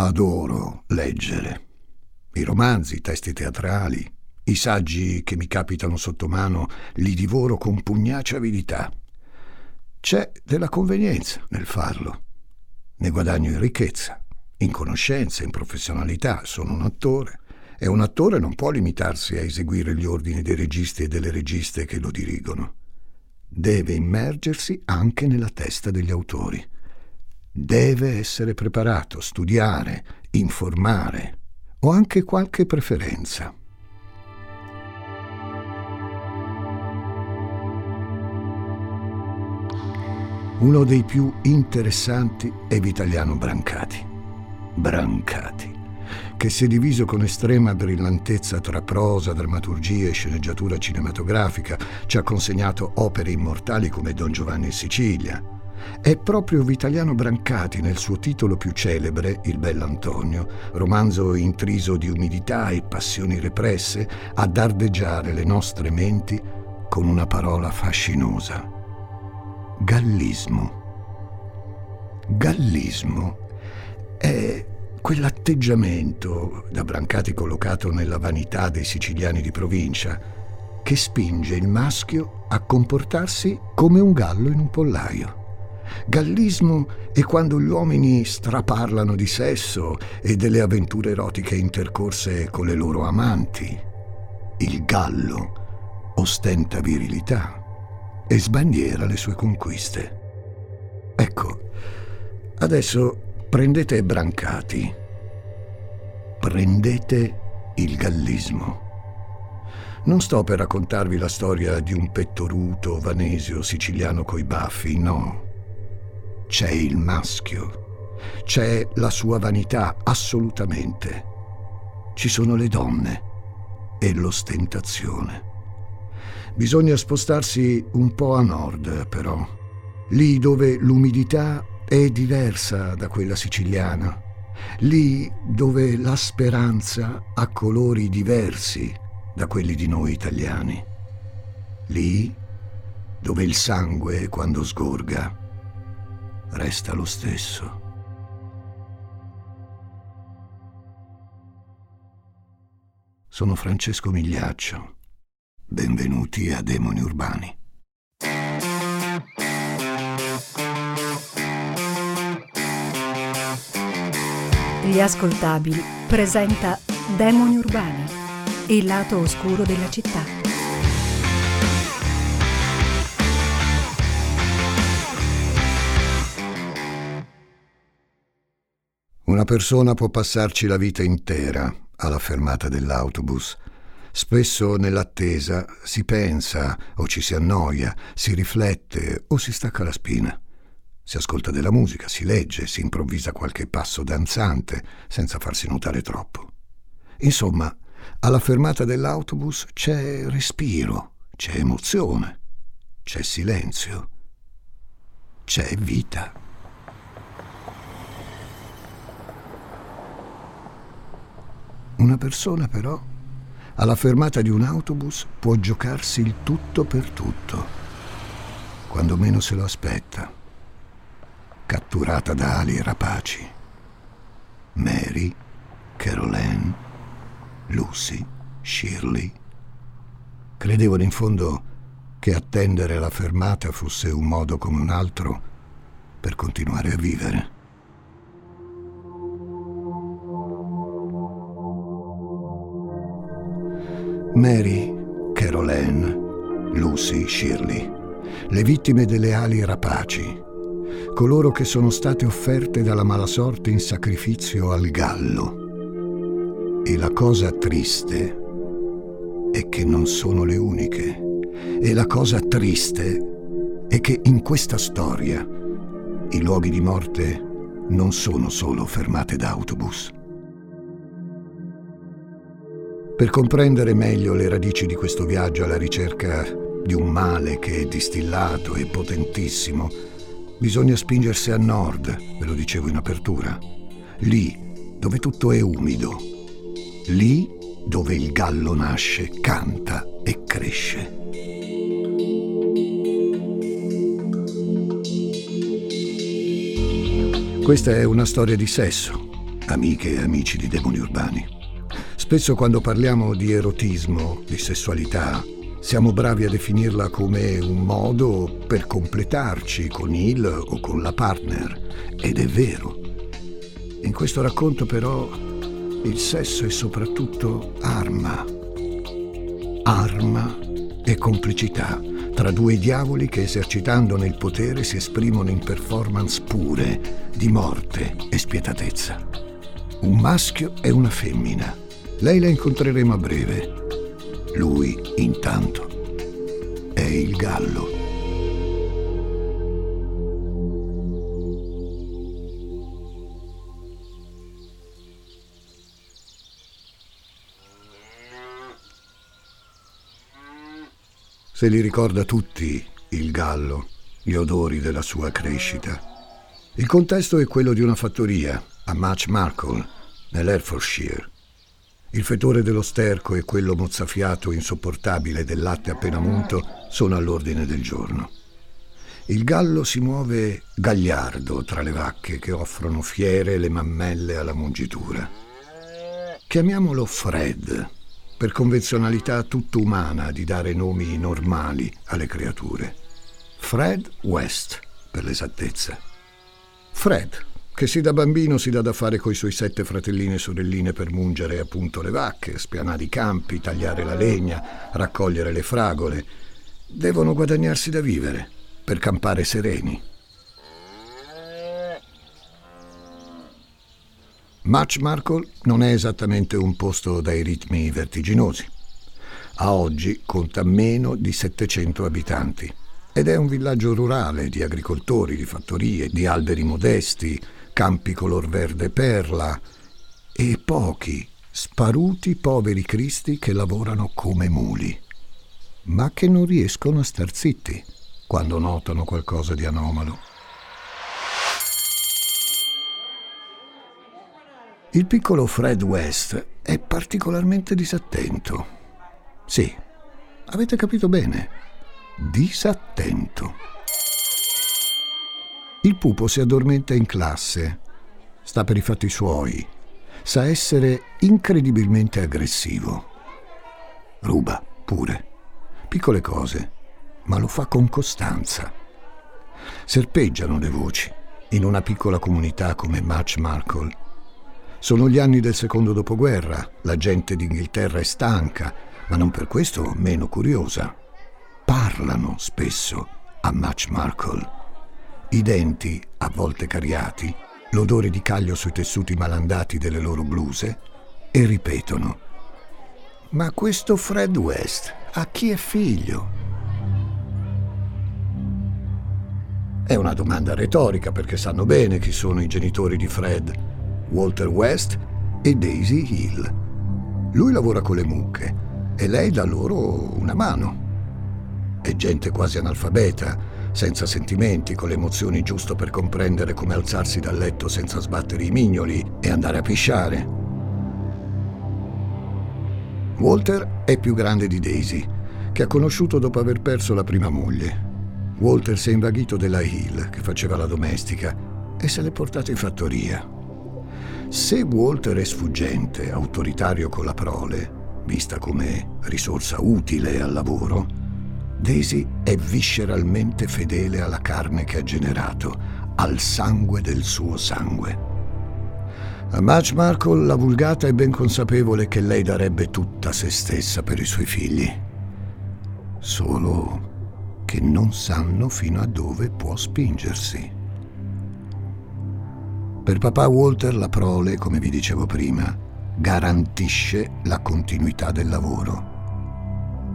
Adoro leggere. I romanzi, i testi teatrali, i saggi che mi capitano sotto mano li divoro con pugnacia avidità. C'è della convenienza nel farlo. Ne guadagno in ricchezza, in conoscenza, in professionalità. Sono un attore e un attore non può limitarsi a eseguire gli ordini dei registi e delle registe che lo dirigono. Deve immergersi anche nella testa degli autori. Deve essere preparato, studiare, informare. Ho anche qualche preferenza. Uno dei più interessanti è Vitaliano Brancati. Brancati, che si è diviso con estrema brillantezza tra prosa, drammaturgia e sceneggiatura cinematografica, ci ha consegnato opere immortali come Don Giovanni in Sicilia. È proprio Vitaliano Brancati nel suo titolo più celebre, Il Bell'Antonio, romanzo intriso di umidità e passioni represse, a dardeggiare le nostre menti con una parola fascinosa gallismo. Gallismo è quell'atteggiamento da Brancati collocato nella vanità dei siciliani di provincia che spinge il maschio a comportarsi come un gallo in un pollaio. Gallismo è quando gli uomini straparlano di sesso e delle avventure erotiche intercorse con le loro amanti. Il gallo ostenta virilità e sbandiera le sue conquiste. Ecco, adesso prendete Brancati, prendete il gallismo. Non sto per raccontarvi la storia di un pettoruto vanesio siciliano coi baffi, no. C'è il maschio, c'è la sua vanità, assolutamente. Ci sono le donne e l'ostentazione. Bisogna spostarsi un po' a nord, però, lì dove l'umidità è diversa da quella siciliana, lì dove la speranza ha colori diversi da quelli di noi italiani, lì dove il sangue, quando sgorga, resta lo stesso. Sono Francesco Migliaccio Benvenuti a Demoni Urbani. Gli ascoltabili presenta Demoni Urbani, il lato oscuro della città. Persona può passarci la vita intera alla fermata dell'autobus Spesso nell'attesa si pensa o ci si annoia, si riflette o si stacca la spina. Si ascolta della musica, si legge, si improvvisa qualche passo danzante senza farsi notare troppo. Insomma, alla fermata dell'autobus c'è respiro, c'è emozione, c'è silenzio, c'è vita. Una persona però alla fermata di un autobus può giocarsi il tutto per tutto, quando meno se lo aspetta, catturata da ali rapaci. Mary, Caroline, Lucy, Shirley. Credevano in fondo che attendere la fermata fosse un modo come un altro per continuare a vivere. Mary, Caroline, Lucy, Shirley, le vittime delle ali rapaci, coloro che sono state offerte dalla mala sorte in sacrificio al gallo. E la cosa triste è che non sono le uniche. E la cosa triste è che in questa storia i luoghi di morte non sono solo fermate d'autobus. Per comprendere meglio le radici di questo viaggio alla ricerca di un male che è distillato e potentissimo, bisogna spingersi a nord, ve lo dicevo in apertura. Lì dove tutto è umido. Lì dove il gallo nasce, canta e cresce. Questa è una storia di sesso, amiche e amici di demoni urbani. Spesso quando parliamo di erotismo, di sessualità, siamo bravi a definirla come un modo per completarci con il o con la partner. Ed è vero. In questo racconto però il sesso è soprattutto arma. Arma e complicità tra due diavoli che esercitandone il potere si esprimono in performance pure di morte e spietatezza. Un maschio e una femmina. Lei la incontreremo a breve. Lui, intanto, è il gallo. Se li ricorda tutti, il gallo, gli odori della sua crescita. Il contesto è quello di una fattoria a Match Markle, nell'Herefordshire. Il fetore dello sterco e quello mozzafiato insopportabile del latte appena munto sono all'ordine del giorno. Il gallo si muove gagliardo tra le vacche che offrono fiere le mammelle alla mungitura. Chiamiamolo Fred, per convenzionalità tutto umana di dare nomi normali alle creature. Fred West, per l'esattezza. Fred, che si da bambino si dà da fare coi suoi sette fratellini e sorelline per mungere appunto le vacche, spianare i campi, tagliare la legna, raccogliere le fragole. Devono guadagnarsi da vivere, per campare sereni. Markle non è esattamente un posto dai ritmi vertiginosi. A oggi conta meno di 700 abitanti ed è un villaggio rurale di agricoltori, di fattorie, di alberi modesti, campi color verde perla e pochi, sparuti poveri cristi che lavorano come muli, ma che non riescono a star zitti quando notano qualcosa di anomalo. Il piccolo Fred West è particolarmente disattento. Sì, avete capito bene. Disattento. Il pupo si addormenta in classe, sta per i fatti suoi, sa essere incredibilmente aggressivo. Ruba pure, piccole cose, ma lo fa con costanza. Serpeggiano le voci in una piccola comunità come Match Markle sono gli anni del secondo dopoguerra, la gente d'Inghilterra è stanca, ma non per questo meno curiosa. Parlano spesso a Match Markle. I denti, a volte cariati, l'odore di caglio sui tessuti malandati delle loro bluse, e ripetono. Ma questo Fred West, a chi è figlio? È una domanda retorica perché sanno bene chi sono i genitori di Fred Walter West e Daisy Hill. Lui lavora con le mucche e lei dà loro una mano. È gente quasi analfabeta, senza sentimenti, con le emozioni giusto per comprendere come alzarsi dal letto senza sbattere i mignoli e andare a pisciare. Walter è più grande di Daisy, che ha conosciuto dopo aver perso la prima moglie. Walter si è invaghito della Hill, che faceva la domestica, e se l'è portata in fattoria. Se Walter è sfuggente, autoritario con la prole, vista come risorsa utile al lavoro, Daisy è visceralmente fedele alla carne che ha generato, al sangue del suo sangue. A Madge Markle la vulgata è ben consapevole che lei darebbe tutta se stessa per i suoi figli. Solo che non sanno fino a dove può spingersi. Per papà Walter la prole, come vi dicevo prima, garantisce la continuità del lavoro.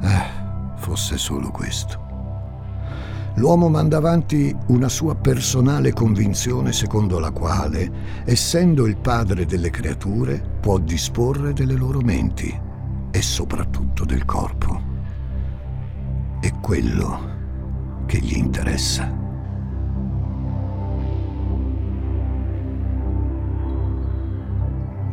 Eh, fosse solo questo. L'uomo manda avanti una sua personale convinzione secondo la quale, essendo il padre delle creature, può disporre delle loro menti e soprattutto del corpo. È quello che gli interessa.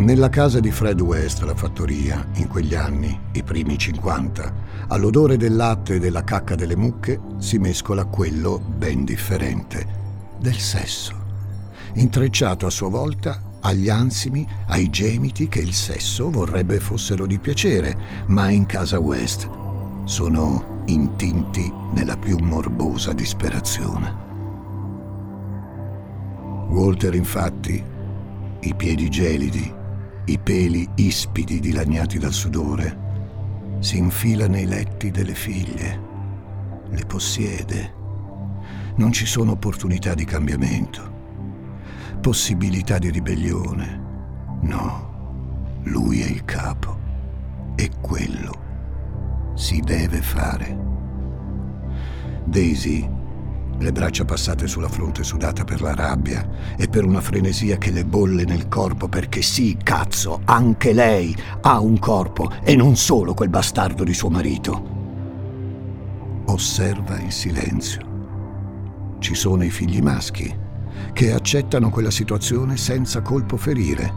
Nella casa di Fred West, la fattoria, in quegli anni, i primi 50, all'odore del latte e della cacca delle mucche si mescola quello ben differente, del sesso, intrecciato a sua volta agli ansimi, ai gemiti che il sesso vorrebbe fossero di piacere, ma in casa West sono intinti nella più morbosa disperazione. Walter infatti, i piedi gelidi, i peli ispidi dilaniati dal sudore, si infila nei letti delle figlie, le possiede. Non ci sono opportunità di cambiamento, possibilità di ribellione. No, lui è il capo e quello si deve fare. Daisy, le braccia passate sulla fronte sudata per la rabbia e per una frenesia che le bolle nel corpo perché sì, cazzo, anche lei ha un corpo e non solo quel bastardo di suo marito. Osserva in silenzio. Ci sono i figli maschi che accettano quella situazione senza colpo ferire.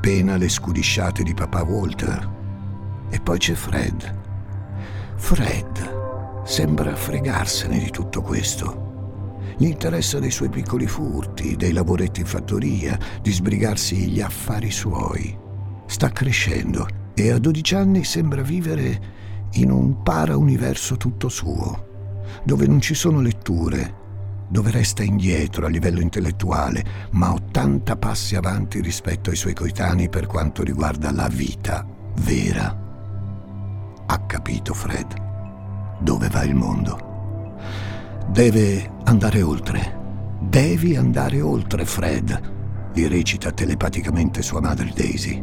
Pena le scudisciate di papà Walter. E poi c'è Fred. Fred sembra fregarsene di tutto questo. Gli interessa dei suoi piccoli furti, dei lavoretti in fattoria, di sbrigarsi gli affari suoi. Sta crescendo e a 12 anni sembra vivere in un para-universo tutto suo, dove non ci sono letture, dove resta indietro a livello intellettuale, ma 80 passi avanti rispetto ai suoi coetanei per quanto riguarda la vita vera. Ha capito Fred dove va il mondo. Deve andare oltre. Devi andare oltre, Fred, gli recita telepaticamente sua madre Daisy,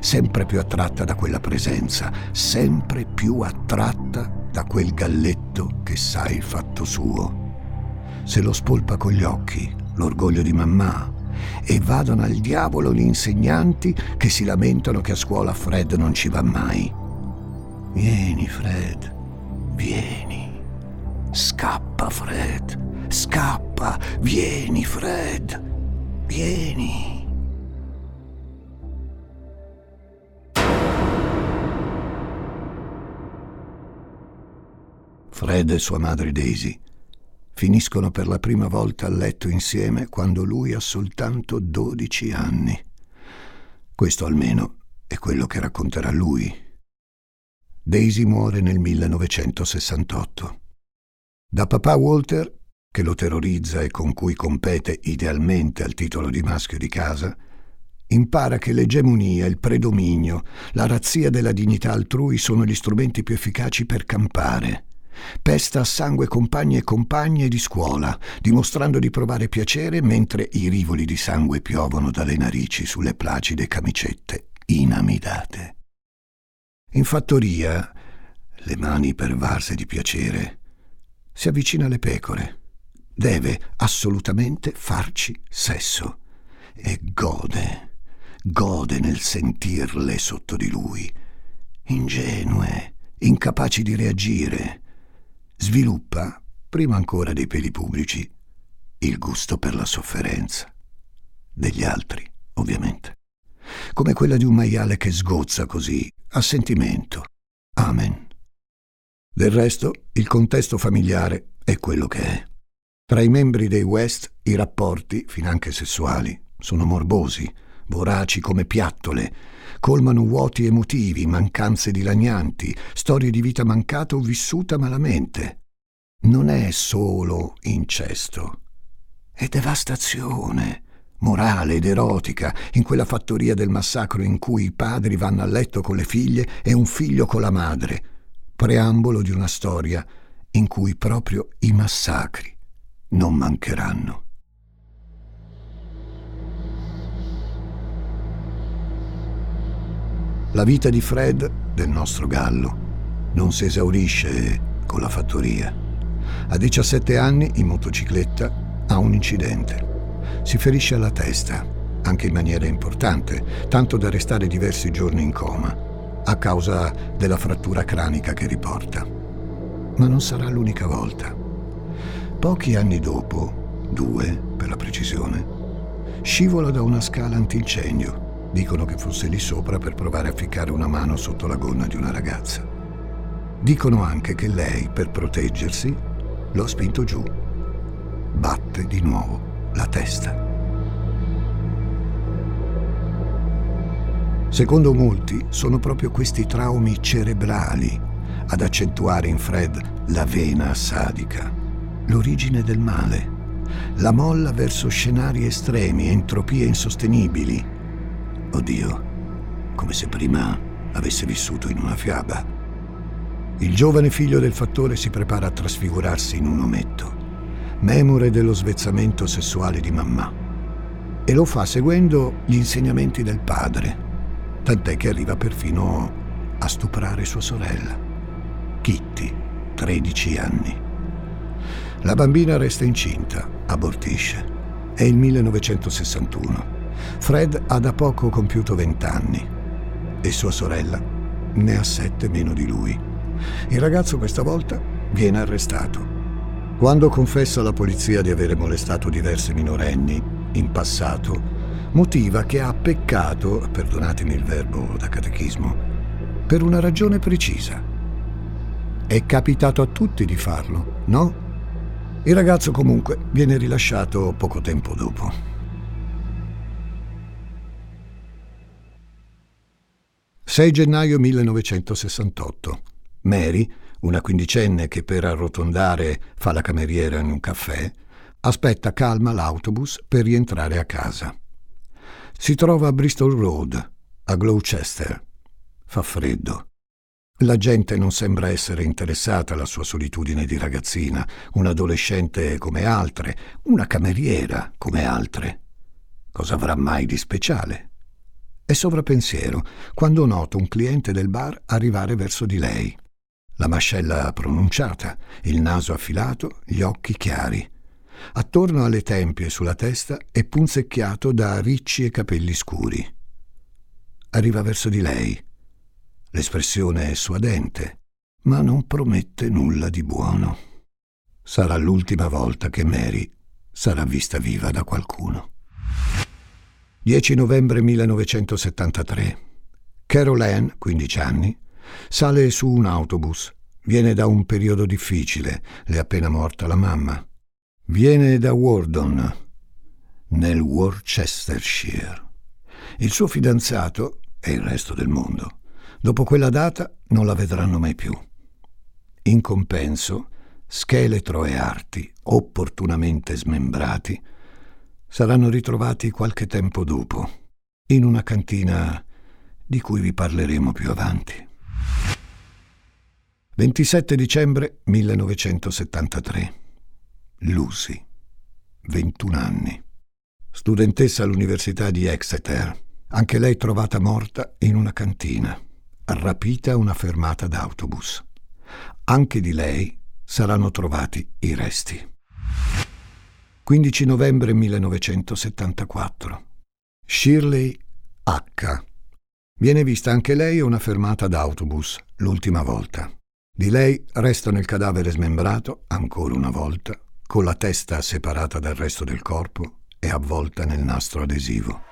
sempre più attratta da quella presenza, sempre più attratta da quel galletto che sa il fatto suo se lo spolpa con gli occhi, l'orgoglio di mamma, e vadano al diavolo gli insegnanti che si lamentano che a scuola Fred non ci va mai. Vieni, Fred, vieni. Scappa, Fred, scappa, vieni, Fred, vieni. Fred e sua madre Daisy finiscono per la prima volta a letto insieme quando lui ha soltanto 12 anni. Questo almeno è quello che racconterà lui. Daisy muore nel 1968. Da papà Walter, che lo terrorizza e con cui compete idealmente al titolo di maschio di casa, impara che l'egemonia, il predominio, la razzia della dignità altrui sono gli strumenti più efficaci per campare Pesta a sangue compagni e compagne di scuola, dimostrando di provare piacere mentre i rivoli di sangue piovono dalle narici sulle placide camicette inamidate. In fattoria, le mani pervase di piacere, si avvicina alle pecore. Deve assolutamente farci sesso e gode, gode nel sentirle sotto di lui, ingenue, incapaci di reagire sviluppa, prima ancora dei peli pubblici, il gusto per la sofferenza. Degli altri, ovviamente. Come quella di un maiale che sgozza così, a sentimento. Amen. Del resto, il contesto familiare è quello che è. Tra i membri dei West i rapporti, finanche sessuali, sono morbosi, voraci come piattole, colmano vuoti emotivi, mancanze dilanianti, storie di vita mancata o vissuta malamente. Non è solo incesto, è devastazione morale ed erotica in quella fattoria del massacro in cui i padri vanno a letto con le figlie e un figlio con la madre, preambolo di una storia in cui proprio i massacri non mancheranno. La vita di Fred, del nostro gallo, non si esaurisce con la fattoria. A 17 anni, in motocicletta, ha un incidente. Si ferisce alla testa, anche in maniera importante, tanto da restare diversi giorni in coma, a causa della frattura cranica che riporta. Ma non sarà l'unica volta. Pochi anni dopo, due per la precisione, scivola da una scala antincendio Dicono che fosse lì sopra per provare a ficcare una mano sotto la gonna di una ragazza. Dicono anche che lei, per proteggersi, lo ha spinto giù. Batte di nuovo la testa. Secondo molti sono proprio questi traumi cerebrali ad accentuare in Fred la vena sadica, l'origine del male, la molla verso scenari estremi, entropie insostenibili. Oddio, come se prima avesse vissuto in una fiaba. Il giovane figlio del fattore si prepara a trasfigurarsi in un ometto, memore dello svezzamento sessuale di mamma. E lo fa seguendo gli insegnamenti del padre, tant'è che arriva perfino a stuprare sua sorella, Kitty, 13 anni. La bambina resta incinta, abortisce. È il 1961. Fred ha da poco compiuto 20 anni e sua sorella ne ha 7 meno di lui. Il ragazzo questa volta viene arrestato. Quando confessa alla polizia di avere molestato diversi minorenni in passato, motiva che ha peccato, perdonatemi il verbo da catechismo, per una ragione precisa. È capitato a tutti di farlo, no? Il ragazzo comunque viene rilasciato poco tempo dopo. 6 gennaio 1968. Mary, una quindicenne che per arrotondare fa la cameriera in un caffè, aspetta calma l'autobus per rientrare a casa. Si trova a Bristol Road, a Gloucester. Fa freddo. La gente non sembra essere interessata alla sua solitudine di ragazzina, un'adolescente come altre, una cameriera come altre. Cosa avrà mai di speciale? È sovrappensiero quando nota un cliente del bar arrivare verso di lei. La mascella pronunciata, il naso affilato, gli occhi chiari. Attorno alle tempie e sulla testa è punzecchiato da ricci e capelli scuri. Arriva verso di lei. L'espressione è suadente, ma non promette nulla di buono. Sarà l'ultima volta che Mary sarà vista viva da qualcuno. 10 novembre 1973. Carol Ann, 15 anni, sale su un autobus. Viene da un periodo difficile, le è appena morta la mamma. Viene da Wardon, nel Worcestershire. Il suo fidanzato e il resto del mondo, dopo quella data, non la vedranno mai più. In compenso, scheletro e arti, opportunamente smembrati, saranno ritrovati qualche tempo dopo, in una cantina di cui vi parleremo più avanti. 27 dicembre 1973. Lucy, 21 anni. Studentessa all'Università di Exeter, anche lei trovata morta in una cantina, rapita a una fermata d'autobus. Anche di lei saranno trovati i resti. 15 novembre 1974. Shirley H. Viene vista anche lei a una fermata d'autobus, l'ultima volta. Di lei restano il cadavere smembrato, ancora una volta, con la testa separata dal resto del corpo e avvolta nel nastro adesivo.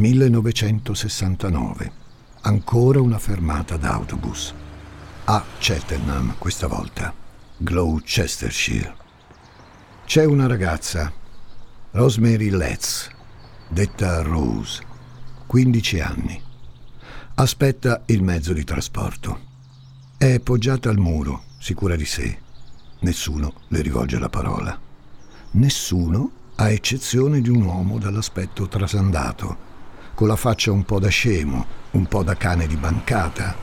«1969. Ancora una fermata d'autobus. A Cheltenham, questa volta. Gloucestershire. C'è una ragazza, Rosemary Letts, detta Rose, 15 anni. Aspetta il mezzo di trasporto. È poggiata al muro, sicura di sé. Nessuno le rivolge la parola. Nessuno, a eccezione di un uomo dall'aspetto trasandato, con la faccia un po' da scemo, un po' da cane di bancata.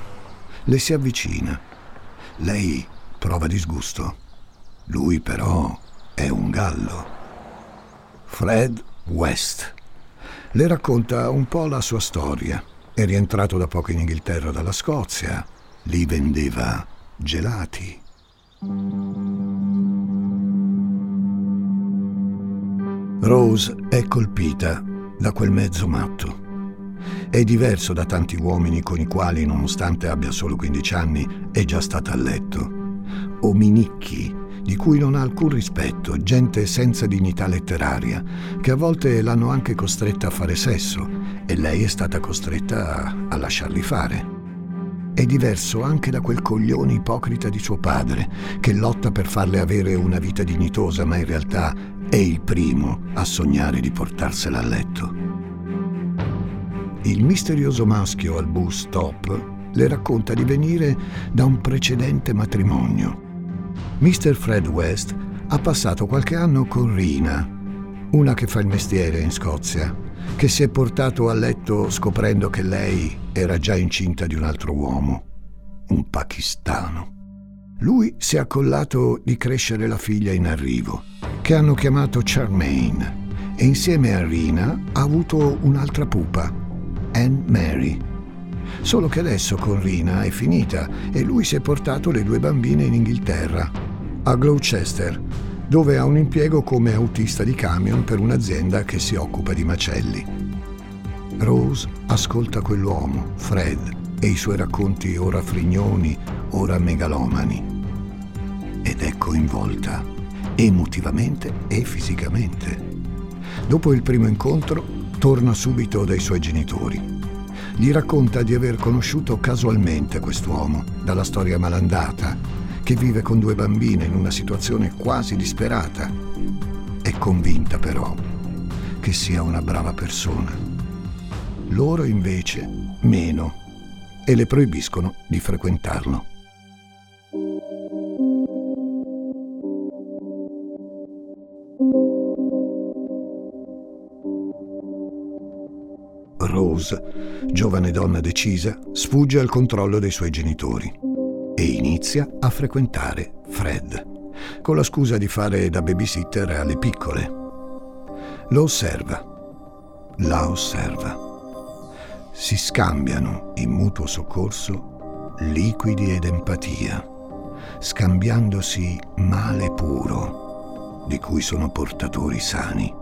Le si avvicina. Lei prova disgusto. Lui però è un gallo. Fred West. Le racconta un po' la sua storia. È rientrato da poco in Inghilterra dalla Scozia. Lì vendeva gelati. Rose è colpita da quel mezzo matto. È diverso da tanti uomini con i quali, nonostante abbia solo 15 anni, è già stata a letto. Ominicchi, di cui non ha alcun rispetto, gente senza dignità letteraria, che a volte l'hanno anche costretta a fare sesso e lei è stata costretta a, a lasciarli fare. È diverso anche da quel coglione ipocrita di suo padre, che lotta per farle avere una vita dignitosa, ma in realtà è il primo a sognare di portarsela a letto. Il misterioso maschio al bus stop le racconta di venire da un precedente matrimonio. Mr. Fred West ha passato qualche anno con Rina, una che fa il mestiere in Scozia, che si è portato a letto scoprendo che lei era già incinta di un altro uomo, un pakistano. Lui si è accollato di crescere la figlia in arrivo, che hanno chiamato Charmaine, e insieme a Rina ha avuto un'altra pupa, Anne Mary. Solo che adesso con Rina è finita e lui si è portato le due bambine in Inghilterra, a Gloucester, dove ha un impiego come autista di camion per un'azienda che si occupa di macelli. Rose ascolta quell'uomo, Fred, e i suoi racconti ora frignoni, ora megalomani. Ed è coinvolta, emotivamente e fisicamente. Dopo il primo incontro, torna subito dai suoi genitori. Gli racconta di aver conosciuto casualmente quest'uomo, dalla storia malandata, che vive con due bambine in una situazione quasi disperata. È convinta però che sia una brava persona. Loro invece meno e le proibiscono di frequentarlo. Rose, giovane donna decisa, sfugge al controllo dei suoi genitori e inizia a frequentare Fred, con la scusa di fare da babysitter alle piccole. Lo osserva, la osserva. Si scambiano in mutuo soccorso liquidi ed empatia, scambiandosi male puro, di cui sono portatori sani,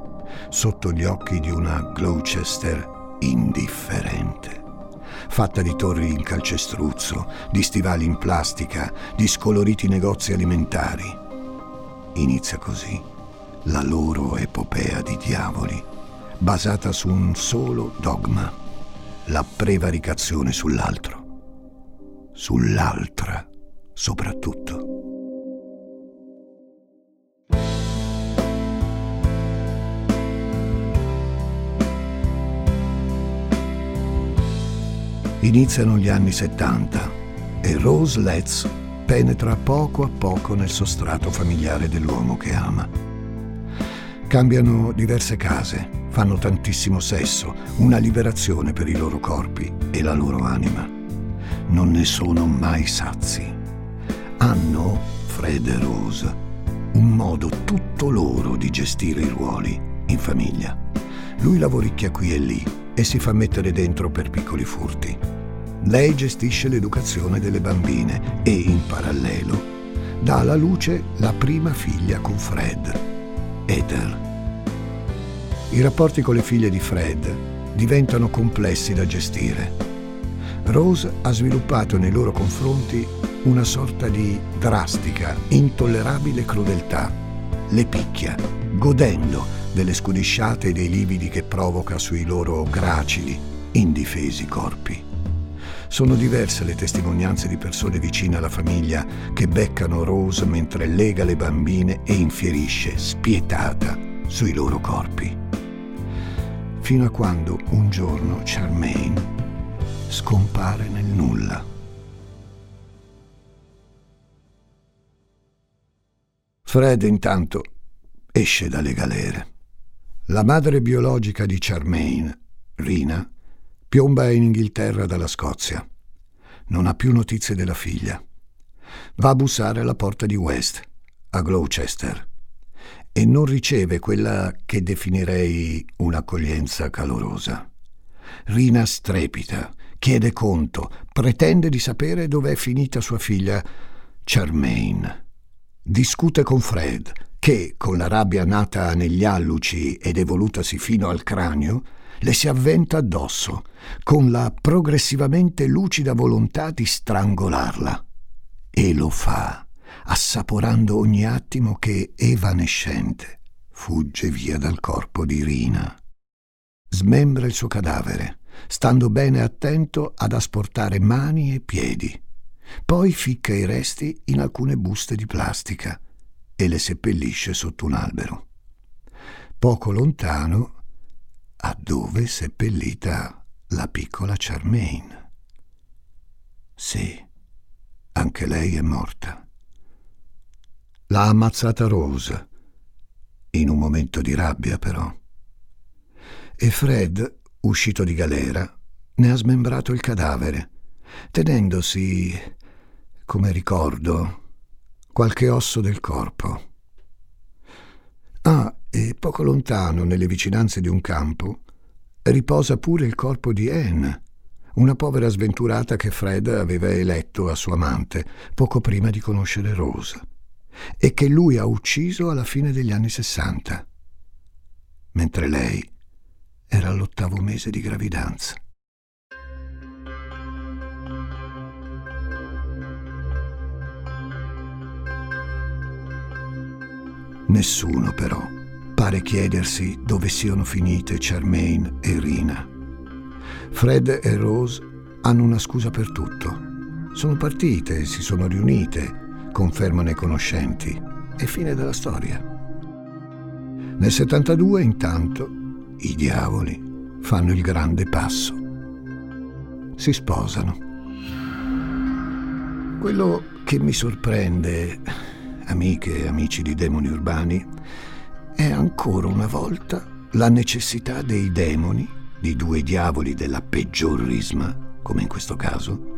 sotto gli occhi di una Gloucester indifferente, fatta di torri in calcestruzzo, di stivali in plastica, di scoloriti negozi alimentari. Inizia così la loro epopea di diavoli, basata su un solo dogma, la prevaricazione sull'altro, sull'altra soprattutto. Iniziano gli anni 70 e Rose Letts penetra poco a poco nel sostrato familiare dell'uomo che ama. Cambiano diverse case, fanno tantissimo sesso, una liberazione per i loro corpi e la loro anima. Non ne sono mai sazi. Hanno, Fred e Rose, un modo tutto loro di gestire i ruoli in famiglia. Lui lavoricchia qui e lì e si fa mettere dentro per piccoli furti. Lei gestisce l'educazione delle bambine e, in parallelo, dà alla luce la prima figlia con Fred, Ether. I rapporti con le figlie di Fred diventano complessi da gestire. Rose ha sviluppato nei loro confronti una sorta di drastica, intollerabile crudeltà. Le picchia, godendo delle scudisciate e dei lividi che provoca sui loro gracili, indifesi corpi. Sono diverse le testimonianze di persone vicine alla famiglia che beccano Rose mentre lega le bambine e infierisce, spietata, sui loro corpi. Fino a quando un giorno Charmaine scompare nel nulla. Fred intanto esce dalle galere. La madre biologica di Charmaine, Rina, Piomba in Inghilterra dalla Scozia. Non ha più notizie della figlia. Va a bussare alla porta di West, a Gloucester, e non riceve quella che definirei un'accoglienza calorosa. Rina strepita, chiede conto, pretende di sapere dove è finita sua figlia Charmaine. Discute con Fred, che, con la rabbia nata negli alluci ed evolutasi fino al cranio, le si avventa addosso, con la progressivamente lucida volontà di strangolarla. E lo fa, assaporando ogni attimo che, evanescente, fugge via dal corpo di Rina. Smembra il suo cadavere, stando bene attento ad asportare mani e piedi. Poi ficca i resti in alcune buste di plastica e le seppellisce sotto un albero. Poco lontano, a dove seppellita la piccola Charmaine. Sì, anche lei è morta. L'ha ammazzata Rose, in un momento di rabbia però. E Fred, uscito di galera, ne ha smembrato il cadavere, tenendosi, come ricordo, qualche osso del corpo. Ah, e poco lontano, nelle vicinanze di un campo, riposa pure il corpo di Anne, una povera sventurata che Fred aveva eletto a sua amante poco prima di conoscere Rose e che lui ha ucciso alla fine degli anni sessanta, mentre lei era all'ottavo mese di gravidanza. Nessuno però pare chiedersi dove siano finite Charmaine e Rina. Fred e Rose hanno una scusa per tutto. Sono partite, si sono riunite, confermano i conoscenti. È fine della storia. Nel 72, intanto, i diavoli fanno il grande passo. Si sposano. Quello che mi sorprende, amiche e amici di demoni urbani, è ancora una volta la necessità dei demoni, di due diavoli della peggior risma, come in questo caso,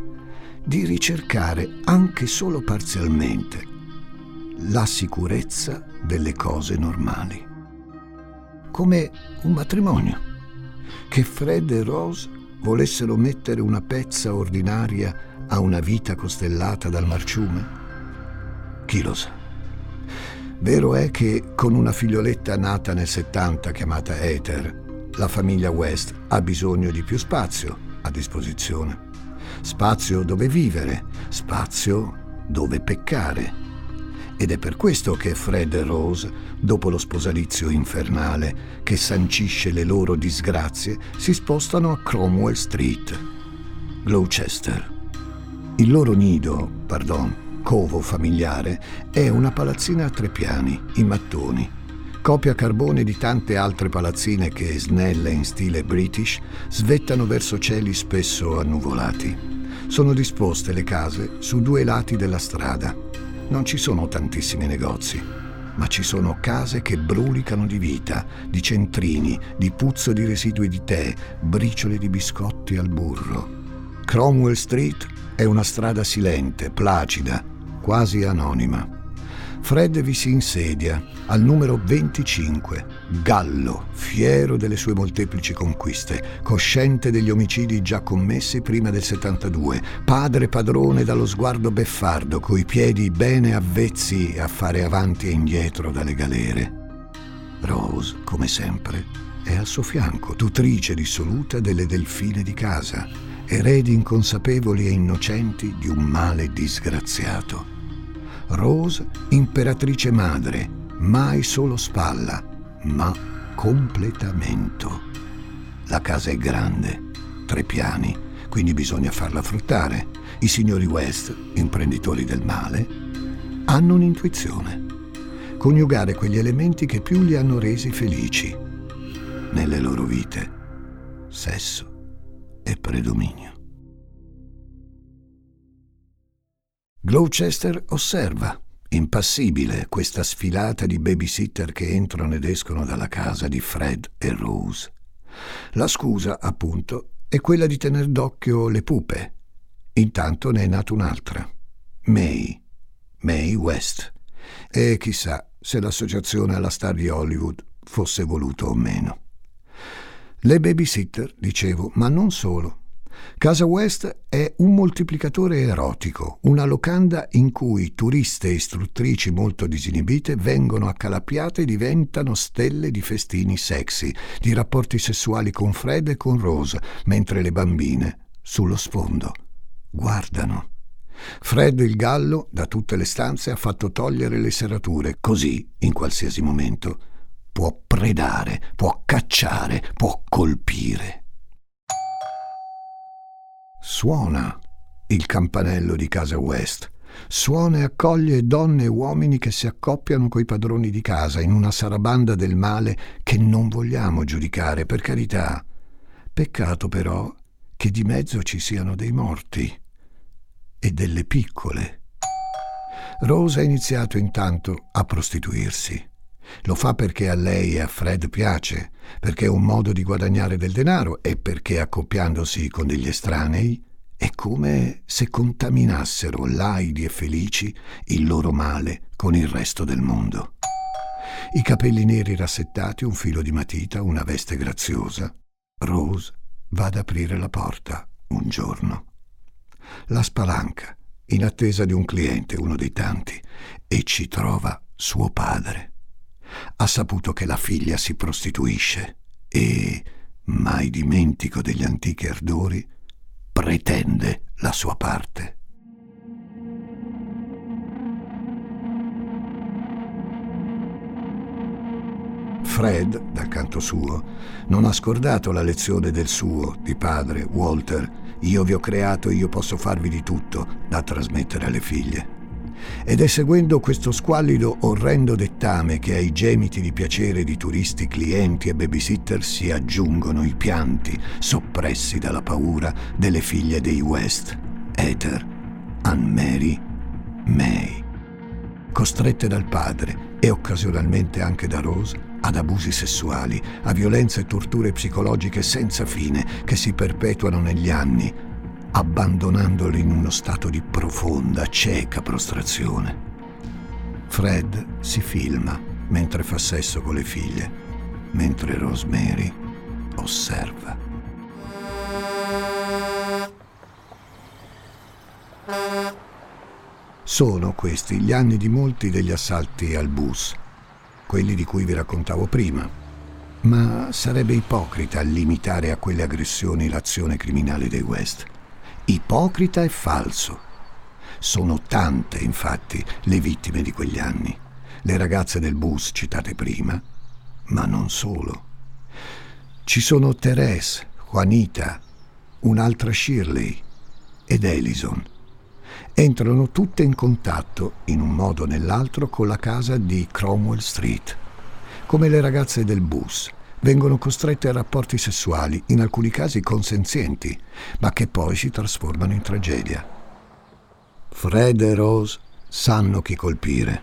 di ricercare anche solo parzialmente la sicurezza delle cose normali. Come un matrimonio, che Fred e Rose volessero mettere una pezza ordinaria a una vita costellata dal marciume? Chi lo sa? Vero è che con una figlioletta nata nel 70 chiamata Ether, la famiglia West ha bisogno di più spazio a disposizione spazio dove vivere, spazio dove peccare. Ed è per questo che Fred e Rose, dopo lo sposalizio infernale che sancisce le loro disgrazie, si spostano a Cromwell Street, Gloucester. Il loro nido, pardon, covo familiare, è una palazzina a tre piani, in mattoni, copia carbone di tante altre palazzine che, snelle in stile british, svettano verso cieli spesso annuvolati. Sono disposte le case su due lati della strada. Non ci sono tantissimi negozi, ma ci sono case che brulicano di vita, di centrini, di puzzo di residui di tè, briciole di biscotti al burro. Cromwell Street è una strada silente, placida, quasi anonima. Fred vi si insedia al numero 25, Gallo, fiero delle sue molteplici conquiste, cosciente degli omicidi già commessi prima del 72, padre padrone dallo sguardo beffardo, coi piedi bene avvezzi a fare avanti e indietro dalle galere. Rose, come sempre, è al suo fianco, tutrice dissoluta delle delfine di casa, eredi inconsapevoli e innocenti di un male disgraziato. Rose, imperatrice madre, mai solo spalla, ma completamento. La casa è grande, tre piani, quindi bisogna farla fruttare. I signori West, imprenditori del male, hanno un'intuizione. Coniugare quegli elementi che più li hanno resi felici nelle loro vite. Sesso e predominio. Gloucester osserva, impassibile, questa sfilata di babysitter che entrano ed escono dalla casa di Fred e Rose. La scusa, appunto, è quella di tener d'occhio le pupe. Intanto ne è nata un'altra, May, May West. E chissà se l'associazione alla star di Hollywood fosse voluto o meno. Le babysitter, dicevo, ma non solo Casa West è un moltiplicatore erotico, una locanda in cui turiste e istruttrici molto disinibite vengono accalappiate e diventano stelle di festini sexy, di rapporti sessuali con Fred e con Rose, mentre le bambine, sullo sfondo, guardano. Fred il gallo, da tutte le stanze, ha fatto togliere le serrature, così, in qualsiasi momento, può predare, può cacciare, può colpire. Suona il campanello di casa West. Suona e accoglie donne e uomini che si accoppiano coi padroni di casa in una sarabanda del male che non vogliamo giudicare, per carità. Peccato però che di mezzo ci siano dei morti e delle piccole. Rose ha iniziato intanto a prostituirsi. Lo fa perché a lei e a Fred piace, perché è un modo di guadagnare del denaro e perché accoppiandosi con degli estranei è come se contaminassero laidi e felici il loro male con il resto del mondo. I capelli neri rassettati, un filo di matita, una veste graziosa. Rose va ad aprire la porta un giorno. La spalanca, in attesa di un cliente, uno dei tanti, e ci trova suo padre ha saputo che la figlia si prostituisce e, mai dimentico degli antichi ardori, pretende la sua parte. Fred, dal canto suo, non ha scordato la lezione del suo, di padre, Walter, io vi ho creato, io posso farvi di tutto, da trasmettere alle figlie. Ed è seguendo questo squallido orrendo dettame che ai gemiti di piacere di turisti, clienti e babysitter si aggiungono i pianti soppressi dalla paura delle figlie dei West, Ether, Anne-Mary, May, costrette dal padre e occasionalmente anche da Rose ad abusi sessuali, a violenze e torture psicologiche senza fine che si perpetuano negli anni abbandonandoli in uno stato di profonda, cieca prostrazione. Fred si filma mentre fa sesso con le figlie, mentre Rosemary osserva. Sono questi gli anni di molti degli assalti al bus, quelli di cui vi raccontavo prima, ma sarebbe ipocrita limitare a quelle aggressioni l'azione criminale dei West ipocrita e falso. Sono tante, infatti, le vittime di quegli anni, le ragazze del bus citate prima, ma non solo. Ci sono Therese, Juanita, un'altra Shirley ed Elison. Entrano tutte in contatto, in un modo o nell'altro, con la casa di Cromwell Street, come le ragazze del bus vengono costrette a rapporti sessuali, in alcuni casi consenzienti, ma che poi si trasformano in tragedia. Fred e Rose sanno chi colpire.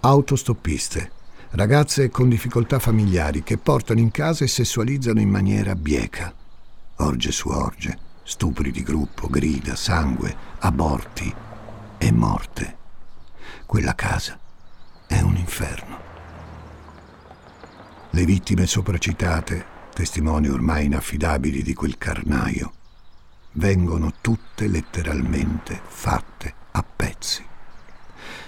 Autostoppiste, ragazze con difficoltà familiari che portano in casa e sessualizzano in maniera bieca. Orge su orge, stupri di gruppo, grida, sangue, aborti e morte. Quella casa è un inferno. Le vittime sopracitate, testimoni ormai inaffidabili di quel carnaio, vengono tutte letteralmente fatte a pezzi.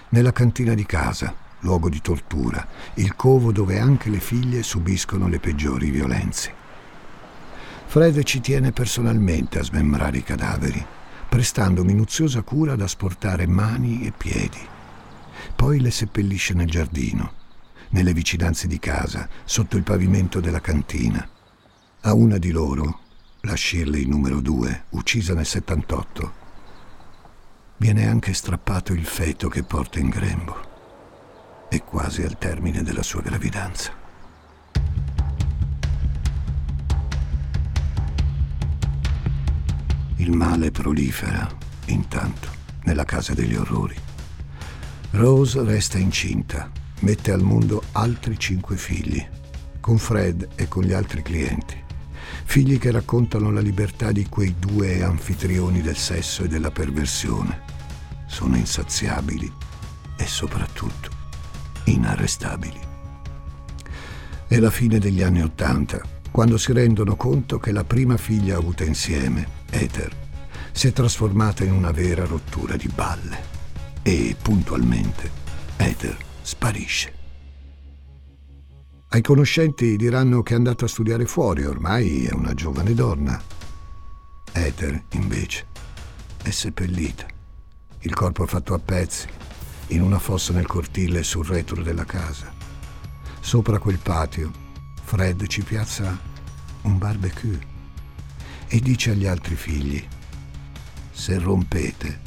Nella cantina di casa, luogo di tortura, il covo dove anche le figlie subiscono le peggiori violenze. Fred ci tiene personalmente a smembrare i cadaveri, prestando minuziosa cura ad asportare mani e piedi. Poi le seppellisce nel giardino nelle vicinanze di casa, sotto il pavimento della cantina. A una di loro, la Shirley numero 2, uccisa nel 78, viene anche strappato il feto che porta in grembo. È quasi al termine della sua gravidanza. Il male prolifera, intanto, nella casa degli orrori. Rose resta incinta mette al mondo altri cinque figli, con Fred e con gli altri clienti. Figli che raccontano la libertà di quei due anfitrioni del sesso e della perversione. Sono insaziabili e soprattutto inarrestabili. È la fine degli anni Ottanta, quando si rendono conto che la prima figlia avuta insieme, Ether, si è trasformata in una vera rottura di balle e, puntualmente, Ether sparisce. Ai conoscenti diranno che è andata a studiare fuori, ormai è una giovane donna. Ether, invece, è seppellita, il corpo fatto a pezzi, in una fossa nel cortile sul retro della casa. Sopra quel patio, Fred ci piazza un barbecue e dice agli altri figli, se rompete,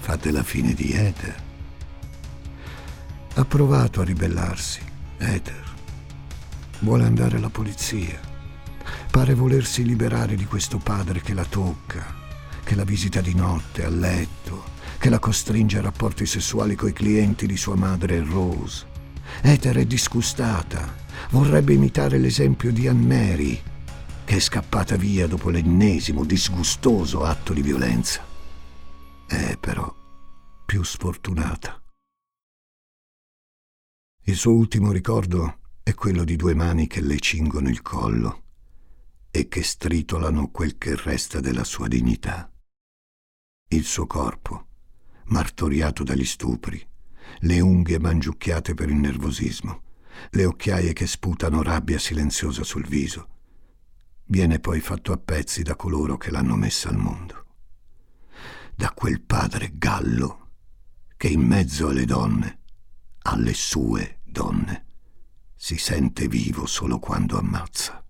fate la fine di Ether. Ha provato a ribellarsi, Ether Vuole andare alla polizia. Pare volersi liberare di questo padre che la tocca, che la visita di notte a letto, che la costringe a rapporti sessuali coi clienti di sua madre Rose. Ether è disgustata. Vorrebbe imitare l'esempio di Anne Mary, che è scappata via dopo l'ennesimo disgustoso atto di violenza. È però più sfortunata. Il suo ultimo ricordo è quello di due mani che le cingono il collo e che stritolano quel che resta della sua dignità. Il suo corpo, martoriato dagli stupri, le unghie mangiucchiate per il nervosismo, le occhiaie che sputano rabbia silenziosa sul viso, viene poi fatto a pezzi da coloro che l'hanno messa al mondo. Da quel padre gallo che in mezzo alle donne, alle sue donne, si sente vivo solo quando ammazza.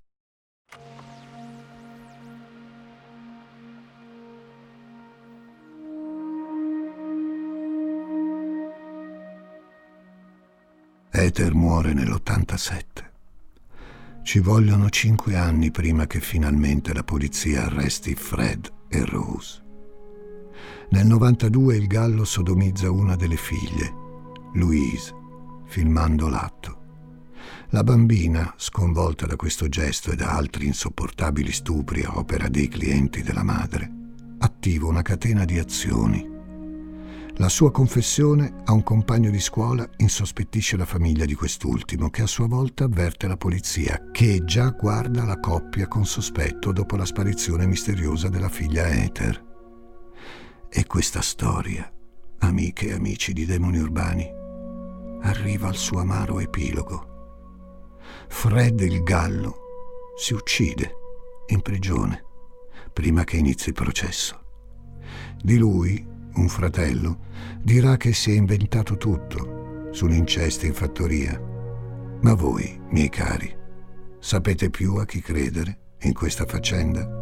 Ether muore nell'87. Ci vogliono cinque anni prima che finalmente la polizia arresti Fred e Rose. Nel 92 il gallo sodomizza una delle figlie, Louise, filmando l'atto. La bambina, sconvolta da questo gesto e da altri insopportabili stupri a opera dei clienti della madre, attiva una catena di azioni. La sua confessione a un compagno di scuola insospettisce la famiglia di quest'ultimo, che a sua volta avverte la polizia, che già guarda la coppia con sospetto dopo la sparizione misteriosa della figlia Ether. E questa storia, amiche e amici di demoni urbani, arriva al suo amaro epilogo. Fred il Gallo si uccide in prigione prima che inizi il processo. Di lui, un fratello, dirà che si è inventato tutto sull'incesto in fattoria. Ma voi, miei cari, sapete più a chi credere in questa faccenda?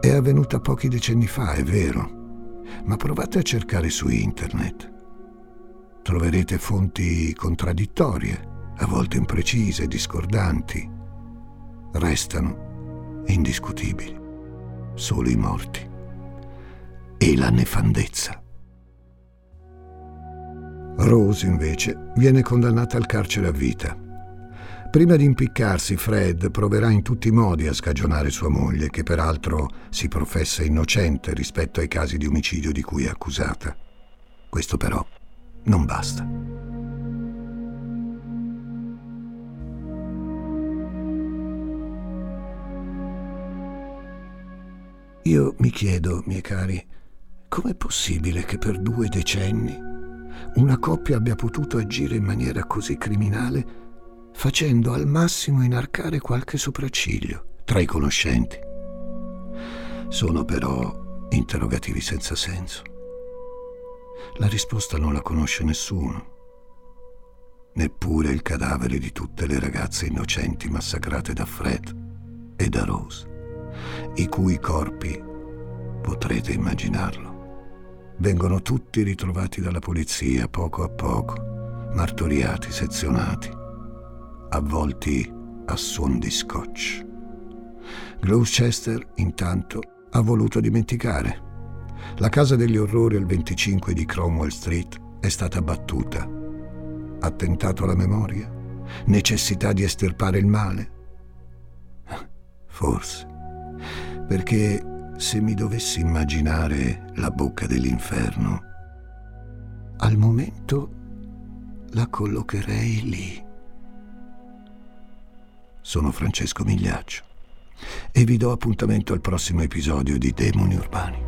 È avvenuta pochi decenni fa, è vero, ma provate a cercare su internet. Troverete fonti contraddittorie a volte imprecise, discordanti, restano indiscutibili solo i morti e la nefandezza. Rose, invece, viene condannata al carcere a vita. Prima di impiccarsi, Fred proverà in tutti i modi a scagionare sua moglie, che peraltro si professa innocente rispetto ai casi di omicidio di cui è accusata. Questo però non basta. Io mi chiedo, miei cari, com'è possibile che per due decenni una coppia abbia potuto agire in maniera così criminale, facendo al massimo inarcare qualche sopracciglio tra i conoscenti? Sono però interrogativi senza senso. La risposta non la conosce nessuno, neppure il cadavere di tutte le ragazze innocenti massacrate da Fred e da Rose i cui corpi, potrete immaginarlo, vengono tutti ritrovati dalla polizia poco a poco, martoriati, sezionati, avvolti a suon di scotch. Gloucester, intanto, ha voluto dimenticare. La casa degli orrori al 25 di Cromwell Street è stata battuta. Attentato alla memoria? Necessità di estirpare il male? Forse perché se mi dovessi immaginare la bocca dell'inferno, al momento la collocherei lì, sono Francesco Migliaccio e vi do appuntamento al prossimo episodio di Demoni Urbani.